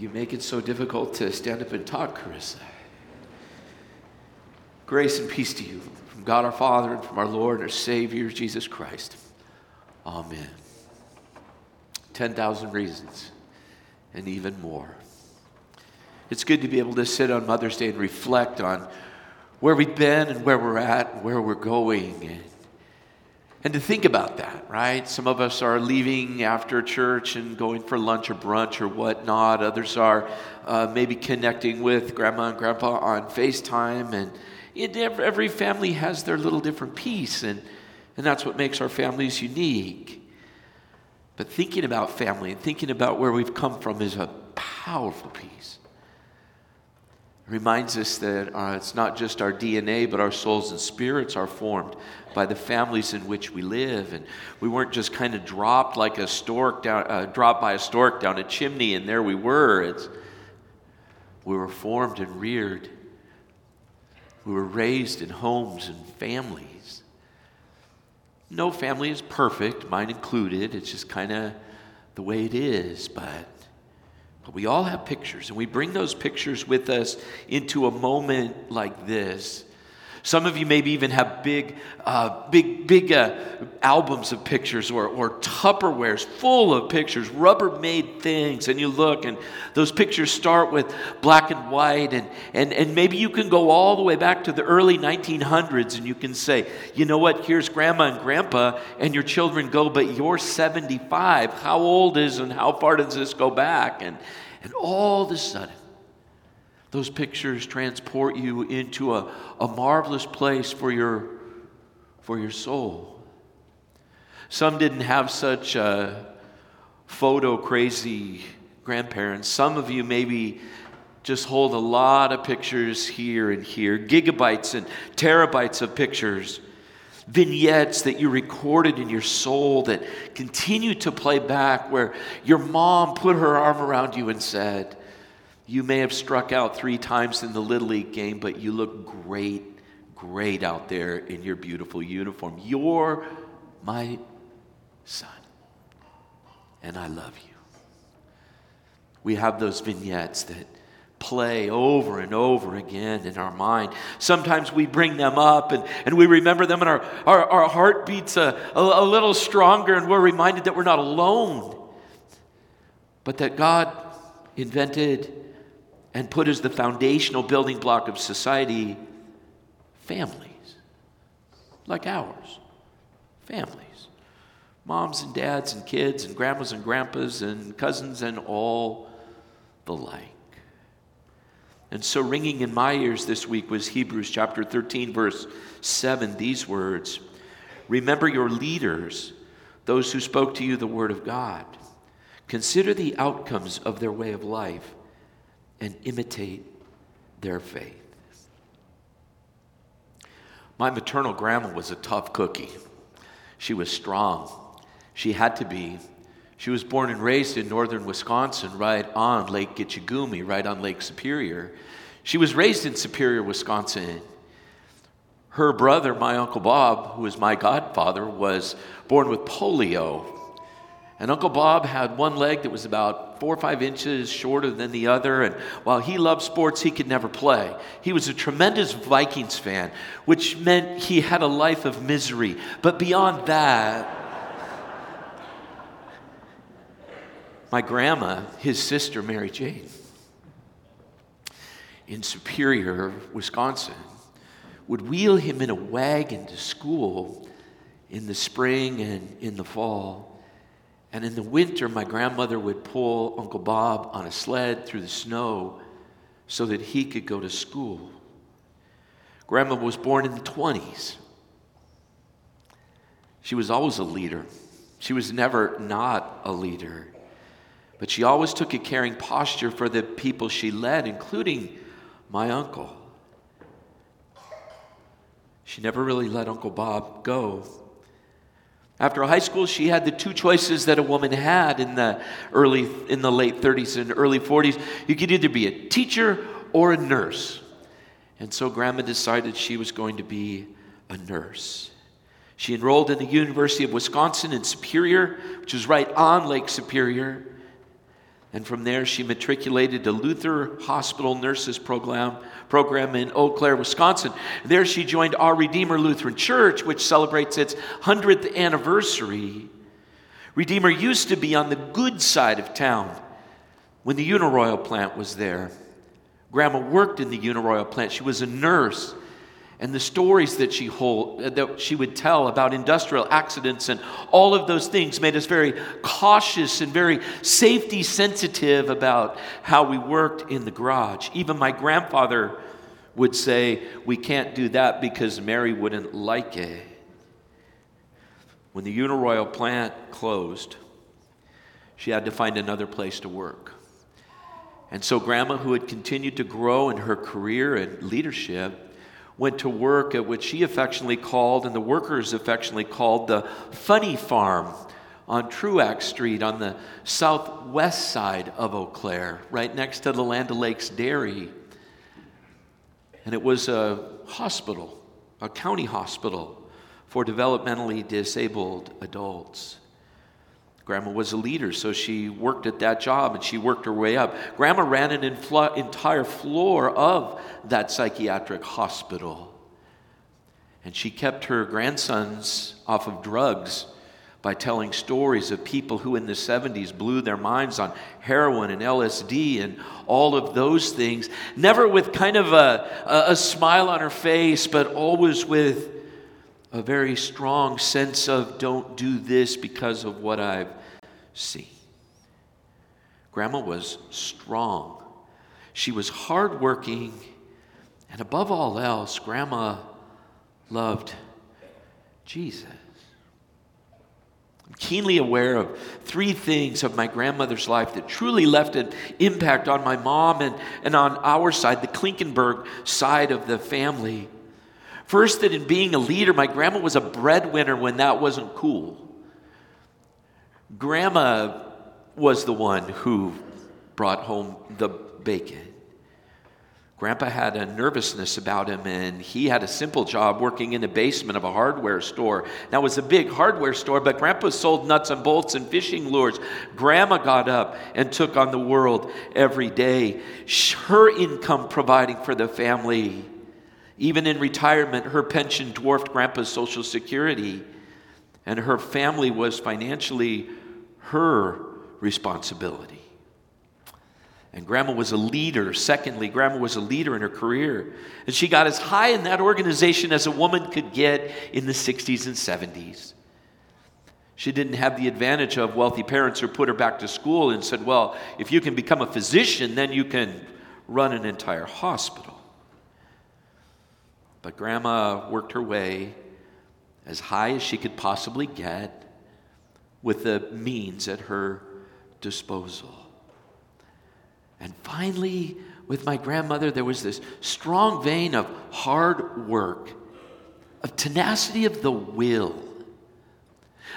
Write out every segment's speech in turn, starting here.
You make it so difficult to stand up and talk, Carissa. Grace and peace to you from God our Father and from our Lord and our Savior, Jesus Christ. Amen. 10,000 reasons and even more. It's good to be able to sit on Mother's Day and reflect on where we've been and where we're at and where we're going. And, to think about that, right? Some of us are leaving after church and going for lunch or brunch or whatnot. Others are uh, maybe connecting with grandma and grandpa on FaceTime. And it, every family has their little different piece, and, and that's what makes our families unique. But thinking about family and thinking about where we've come from is a powerful piece. Reminds us that uh, it's not just our DNA, but our souls and spirits are formed by the families in which we live. And we weren't just kind of dropped like a stork down, uh, dropped by a stork down a chimney, and there we were. It's, we were formed and reared. We were raised in homes and families. No family is perfect, mine included. It's just kind of the way it is. But, but we all have pictures, and we bring those pictures with us into a moment like this some of you maybe even have big, uh, big, big uh, albums of pictures or, or Tupperwares full of pictures, Rubbermaid things. And you look, and those pictures start with black and white. And, and, and maybe you can go all the way back to the early 1900s and you can say, you know what, here's grandma and grandpa, and your children go, but you're 75. How old is and how far does this go back? And, and all of a sudden, those pictures transport you into a, a marvelous place for your, for your soul. Some didn't have such uh, photo crazy grandparents. Some of you maybe just hold a lot of pictures here and here, gigabytes and terabytes of pictures, vignettes that you recorded in your soul that continue to play back, where your mom put her arm around you and said, you may have struck out three times in the Little League game, but you look great, great out there in your beautiful uniform. You're my son, and I love you. We have those vignettes that play over and over again in our mind. Sometimes we bring them up and, and we remember them, and our, our, our heart beats a, a, a little stronger, and we're reminded that we're not alone, but that God invented and put as the foundational building block of society families like ours. Families. Moms and dads and kids and grandmas and grandpas and cousins and all the like. And so, ringing in my ears this week was Hebrews chapter 13, verse 7, these words Remember your leaders, those who spoke to you the word of God. Consider the outcomes of their way of life and imitate their faith. My maternal grandma was a tough cookie. She was strong. She had to be. She was born and raised in northern Wisconsin, right on Lake Gitche Gumee, right on Lake Superior. She was raised in Superior, Wisconsin. Her brother, my Uncle Bob, who was my godfather, was born with polio and Uncle Bob had one leg that was about four or five inches shorter than the other. And while he loved sports, he could never play. He was a tremendous Vikings fan, which meant he had a life of misery. But beyond that, my grandma, his sister, Mary Jane, in Superior, Wisconsin, would wheel him in a wagon to school in the spring and in the fall. And in the winter, my grandmother would pull Uncle Bob on a sled through the snow so that he could go to school. Grandma was born in the 20s. She was always a leader. She was never not a leader. But she always took a caring posture for the people she led, including my uncle. She never really let Uncle Bob go after high school, she had the two choices that a woman had in the early, in the late 30s and early 40s. You could either be a teacher or a nurse. And so grandma decided she was going to be a nurse. She enrolled in the University of Wisconsin in Superior, which is right on Lake Superior. And from there, she matriculated to Luther Hospital Nurses Program, program in Eau Claire, Wisconsin. There, she joined Our Redeemer Lutheran Church, which celebrates its 100th anniversary. Redeemer used to be on the good side of town when the Uniroyal plant was there. Grandma worked in the Uniroyal plant. She was a nurse and the stories that she hold, that she would tell about industrial accidents and all of those things made us very cautious and very safety sensitive about how we worked in the garage. Even my grandfather would say, "We can't do that because Mary wouldn't like it." When the Uniroyal plant closed, she had to find another place to work. And so, Grandma, who had continued to grow in her career and leadership, went to work at what she affectionately called, and the workers affectionately called, the Funny Farm on Truax Street on the southwest side of Eau Claire, right next to the Land O'Lakes Dairy. And it was a hospital, a county hospital for developmentally disabled adults. Grandma was a leader, so she worked at that job and she worked her way up. Grandma ran an infl- entire floor of that psychiatric hospital. And she kept her grandsons off of drugs by telling stories of people who in the 70s blew their minds on heroin and LSD and all of those things. Never with kind of a, a, a smile on her face, but always with a very strong sense of don't do this because of what I've seen. Grandma was strong. She was hardworking. And above all else, Grandma loved Jesus. I'm keenly aware of three things of my grandmother's life that truly left an impact on my mom and, and on our side, the Klinkenberg side of the family. First, that in being a leader, my grandma was a breadwinner when that wasn't cool. Grandma was the one who brought home the bacon. Grandpa had a nervousness about him, and he had a simple job working in the basement of a hardware store. Now, it was a big hardware store, but Grandpa sold nuts and bolts and fishing lures. Grandma got up and took on the world every day. Her income providing for the family. Even in retirement, her pension dwarfed Grandpa's Social Security, and her family was financially her responsibility. And grandma was a leader. Secondly, grandma was a leader in her career. And she got as high in that organization as a woman could get in the 60s and 70s. She didn't have the advantage of wealthy parents who put her back to school and said, Well, if you can become a physician, then you can run an entire hospital. But grandma worked her way as high as she could possibly get with the means at her disposal. And finally, with my grandmother, there was this strong vein of hard work, of tenacity of the will,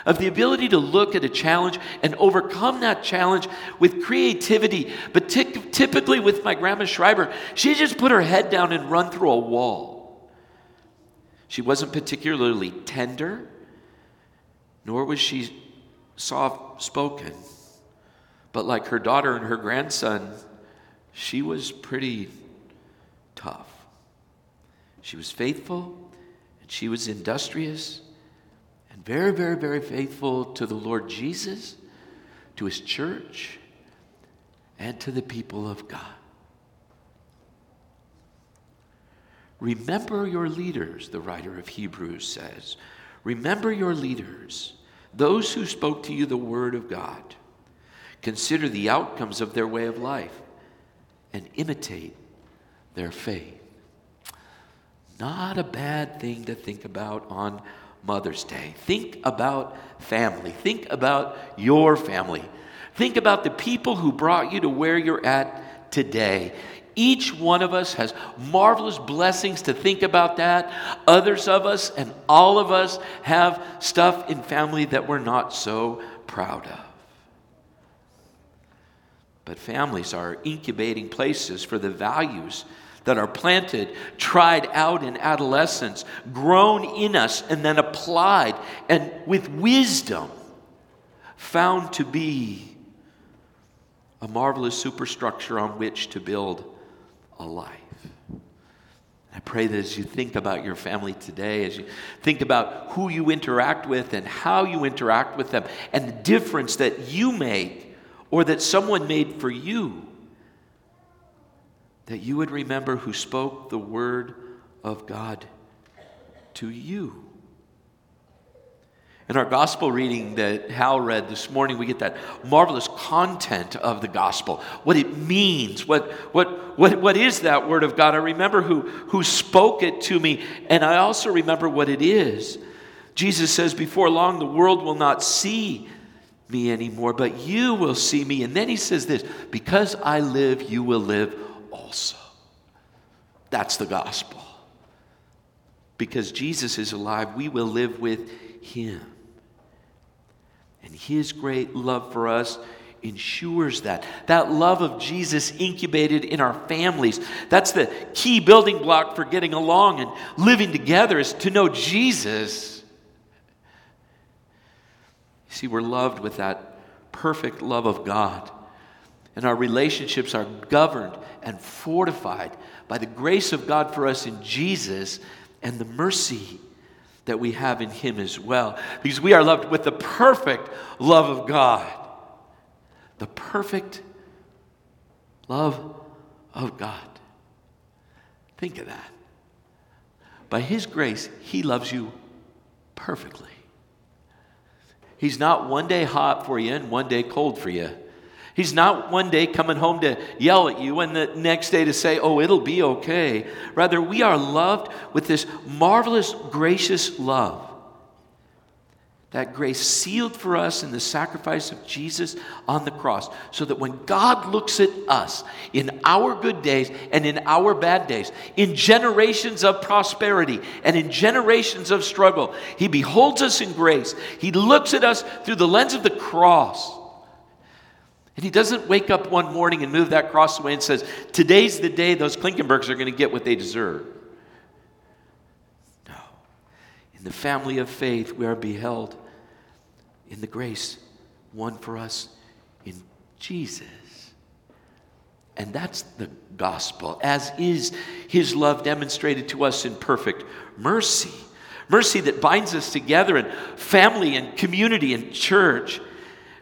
of the ability to look at a challenge and overcome that challenge with creativity. But t- typically, with my grandma Schreiber, she just put her head down and run through a wall. She wasn't particularly tender, nor was she soft spoken. But like her daughter and her grandson, she was pretty tough. She was faithful and she was industrious and very, very, very faithful to the Lord Jesus, to his church, and to the people of God. Remember your leaders, the writer of Hebrews says. Remember your leaders those who spoke to you the word of God. Consider the outcomes of their way of life and imitate their faith. Not a bad thing to think about on Mother's Day. Think about family. Think about your family. Think about the people who brought you to where you're at today. Each one of us has marvelous blessings to think about that. Others of us and all of us have stuff in family that we're not so proud of. But families are incubating places for the values that are planted, tried out in adolescence, grown in us, and then applied, and with wisdom found to be a marvelous superstructure on which to build a life. I pray that as you think about your family today, as you think about who you interact with and how you interact with them, and the difference that you make or that someone made for you, that you would remember who spoke the word of God to you. In our gospel reading that Hal read this morning, we get that marvelous content of the gospel, what it means, what, what, what, what is that word of God. I remember who, who spoke it to me, and I also remember what it is. Jesus says, Before long, the world will not see me anymore, but you will see me. And then he says this Because I live, you will live also. That's the gospel. Because Jesus is alive, we will live with him. And his great love for us ensures that. That love of Jesus incubated in our families. That's the key building block for getting along and living together is to know Jesus. See, we're loved with that perfect love of God. And our relationships are governed and fortified by the grace of God for us in Jesus and the mercy that we have in Him as well. Because we are loved with the perfect love of God. The perfect love of God. Think of that. By His grace, He loves you perfectly. He's not one day hot for you and one day cold for you. He's not one day coming home to yell at you and the next day to say, oh, it'll be okay. Rather, we are loved with this marvelous, gracious love. That grace sealed for us in the sacrifice of Jesus on the cross, so that when God looks at us in our good days and in our bad days, in generations of prosperity and in generations of struggle, He beholds us in grace. He looks at us through the lens of the cross and he doesn't wake up one morning and move that cross away and says, Today's the day those Klinkenbergs are going to get what they deserve. No. In the family of faith, we are beheld in the grace won for us in Jesus. And that's the gospel, as is his love demonstrated to us in perfect mercy. Mercy that binds us together in family and community and church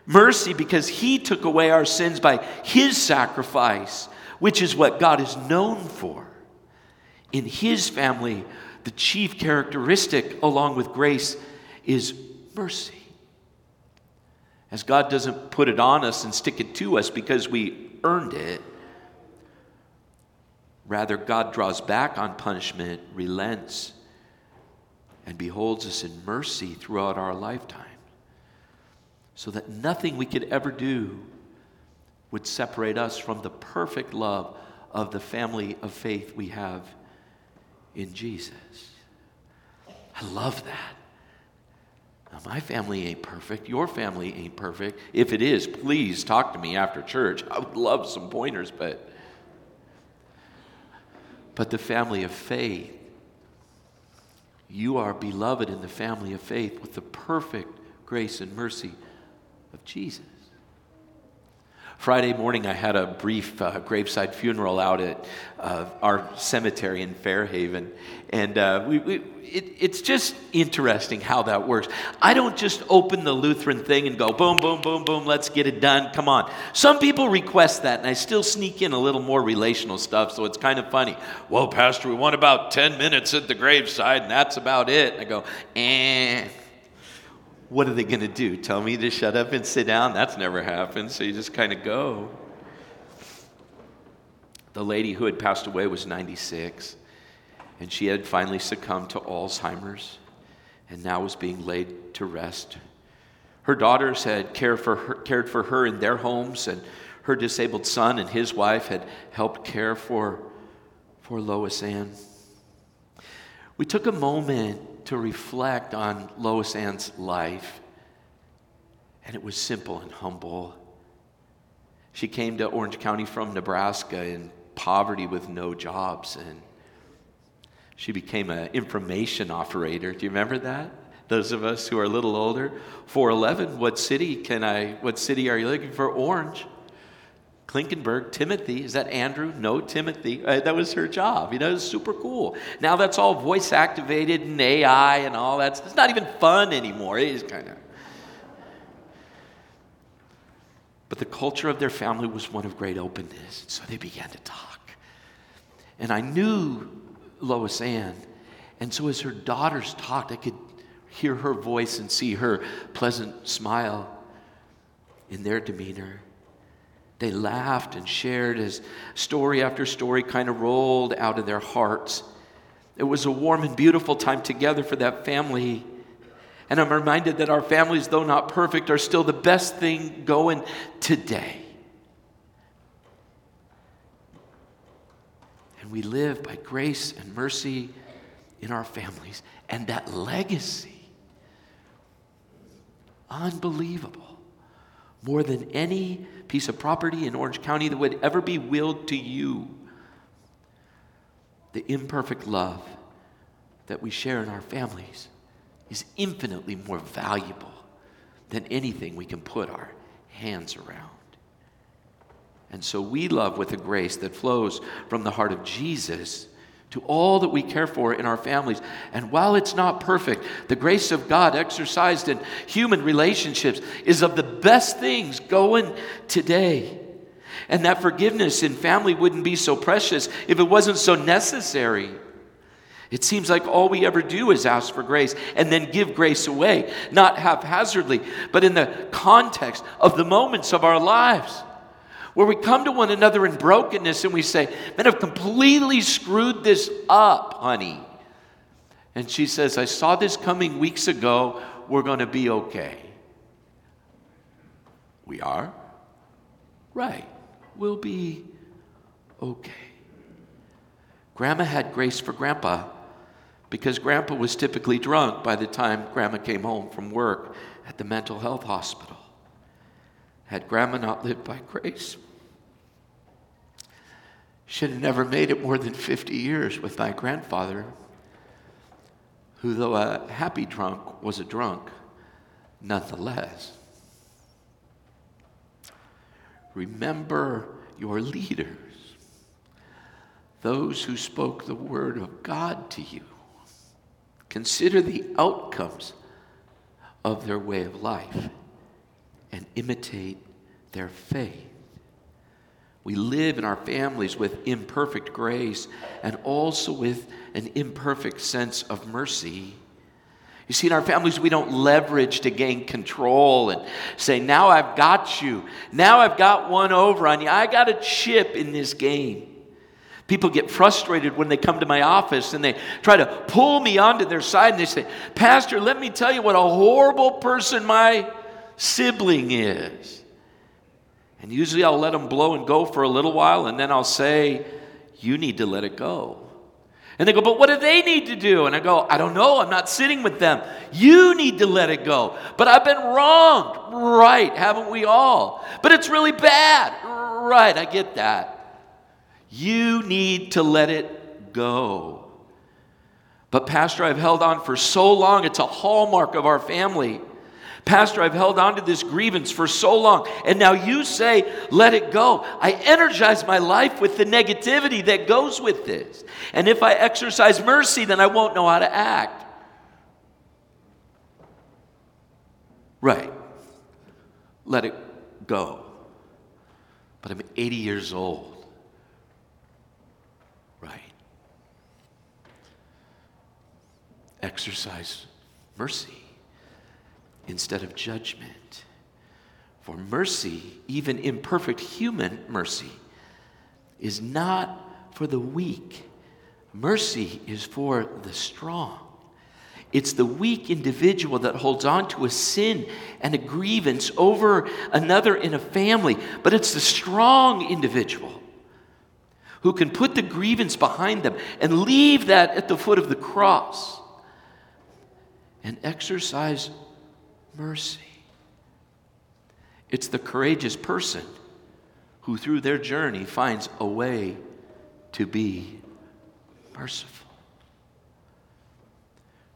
Mercy because he took away our sins by his sacrifice, which is what God is known for. In his family, the chief characteristic, along with grace, is mercy. As God doesn't put it on us and stick it to us because we earned it, rather, God draws back on punishment, relents, and beholds us in mercy throughout our lifetime so that nothing we could ever do would separate us from the perfect love of the family of faith we have in Jesus. I love that. Now, my family ain't perfect. Your family ain't perfect. If it is, please talk to me after church. I would love some pointers, but but the family of faith, you are beloved in the family of faith with the perfect grace and mercy of Jesus. Friday morning, I had a brief uh, graveside funeral out at uh, our cemetery in Fairhaven. And uh, we, we, it, it's just interesting how that works. I don't just open the Lutheran thing and go, boom, boom, boom, boom, let's get it done. Come on. Some people request that, and I still sneak in a little more relational stuff, so it's kind of funny. Well, Pastor, we want about 10 minutes at the graveside, and that's about it. And I go, eh what are they going to do? Tell me to shut up and sit down? That's never happened. So you just kind of go. The lady who had passed away was 96, and she had finally succumbed to Alzheimer's and now was being laid to rest. Her daughters had cared for her, cared for her in their homes, and her disabled son and his wife had helped care for, for Lois Ann. We took a moment to reflect on Lois Ann's life, and it was simple and humble. She came to Orange County from Nebraska in poverty with no jobs, and she became an information operator. Do you remember that? Those of us who are a little older, 411, what city can I, what city are you looking for? Orange. Klinkenberg, Timothy, is that Andrew? No, Timothy. Uh, that was her job. You know, it was super cool. Now that's all voice activated and AI and all that. It's not even fun anymore. It is kind of. But the culture of their family was one of great openness. So they began to talk. And I knew Lois Ann. And so as her daughters talked, I could hear her voice and see her pleasant smile in their demeanor. They laughed and shared as story after story kind of rolled out of their hearts. It was a warm and beautiful time together for that family. And I'm reminded that our families, though not perfect, are still the best thing going today. And we live by grace and mercy in our families. And that legacy, unbelievable more than any piece of property in Orange County that would ever be willed to you. The imperfect love that we share in our families is infinitely more valuable than anything we can put our hands around. And so we love with a grace that flows from the heart of Jesus to all that we care for in our families. And while it's not perfect, the grace of God exercised in human relationships is of the best things going today. And that forgiveness in family wouldn't be so precious if it wasn't so necessary. It seems like all we ever do is ask for grace and then give grace away, not haphazardly, but in the context of the moments of our lives where we come to one another in brokenness and we say, Man, I've completely screwed this up, honey. And she says, I saw this coming weeks ago. We're going to be okay. We are? Right. We'll be okay. Grandma had grace for Grandpa because Grandpa was typically drunk by the time Grandma came home from work at the mental health hospital. Had Grandma not lived by grace, should have never made it more than 50 years with my grandfather, who, though a happy drunk, was a drunk nonetheless. Remember your leaders, those who spoke the word of God to you. Consider the outcomes of their way of life and imitate their faith. We live in our families with imperfect grace and also with an imperfect sense of mercy. You see, in our families, we don't leverage to gain control and say, Now I've got you. Now I've got one over on you. I got a chip in this game. People get frustrated when they come to my office and they try to pull me onto their side and they say, Pastor, let me tell you what a horrible person my sibling is. And usually I'll let them blow and go for a little while and then I'll say, You need to let it go. And they go, But what do they need to do? And I go, I don't know. I'm not sitting with them. You need to let it go. But I've been wronged. Right, haven't we all? But it's really bad. Right, I get that. You need to let it go. But, Pastor, I've held on for so long. It's a hallmark of our family. Pastor, I've held on to this grievance for so long, and now you say, let it go. I energize my life with the negativity that goes with this. And if I exercise mercy, then I won't know how to act. Right. Let it go. But I'm 80 years old. Right. Exercise mercy instead of judgment. For mercy, even imperfect human mercy, is not for the weak. Mercy is for the strong. It's the weak individual that holds on to a sin and a grievance over another in a family, but it's the strong individual who can put the grievance behind them and leave that at the foot of the cross and exercise mercy. It's the courageous person who, through their journey, finds a way to be merciful.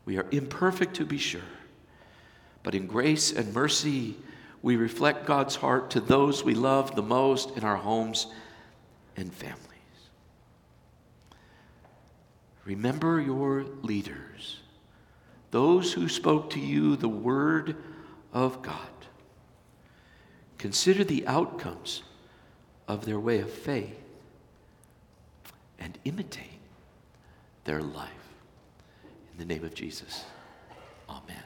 We are imperfect to be sure, but in grace and mercy, we reflect God's heart to those we love the most in our homes and families. Remember your leaders, those who spoke to you the word of God. Consider the outcomes of their way of faith and imitate their life. In the name of Jesus, amen.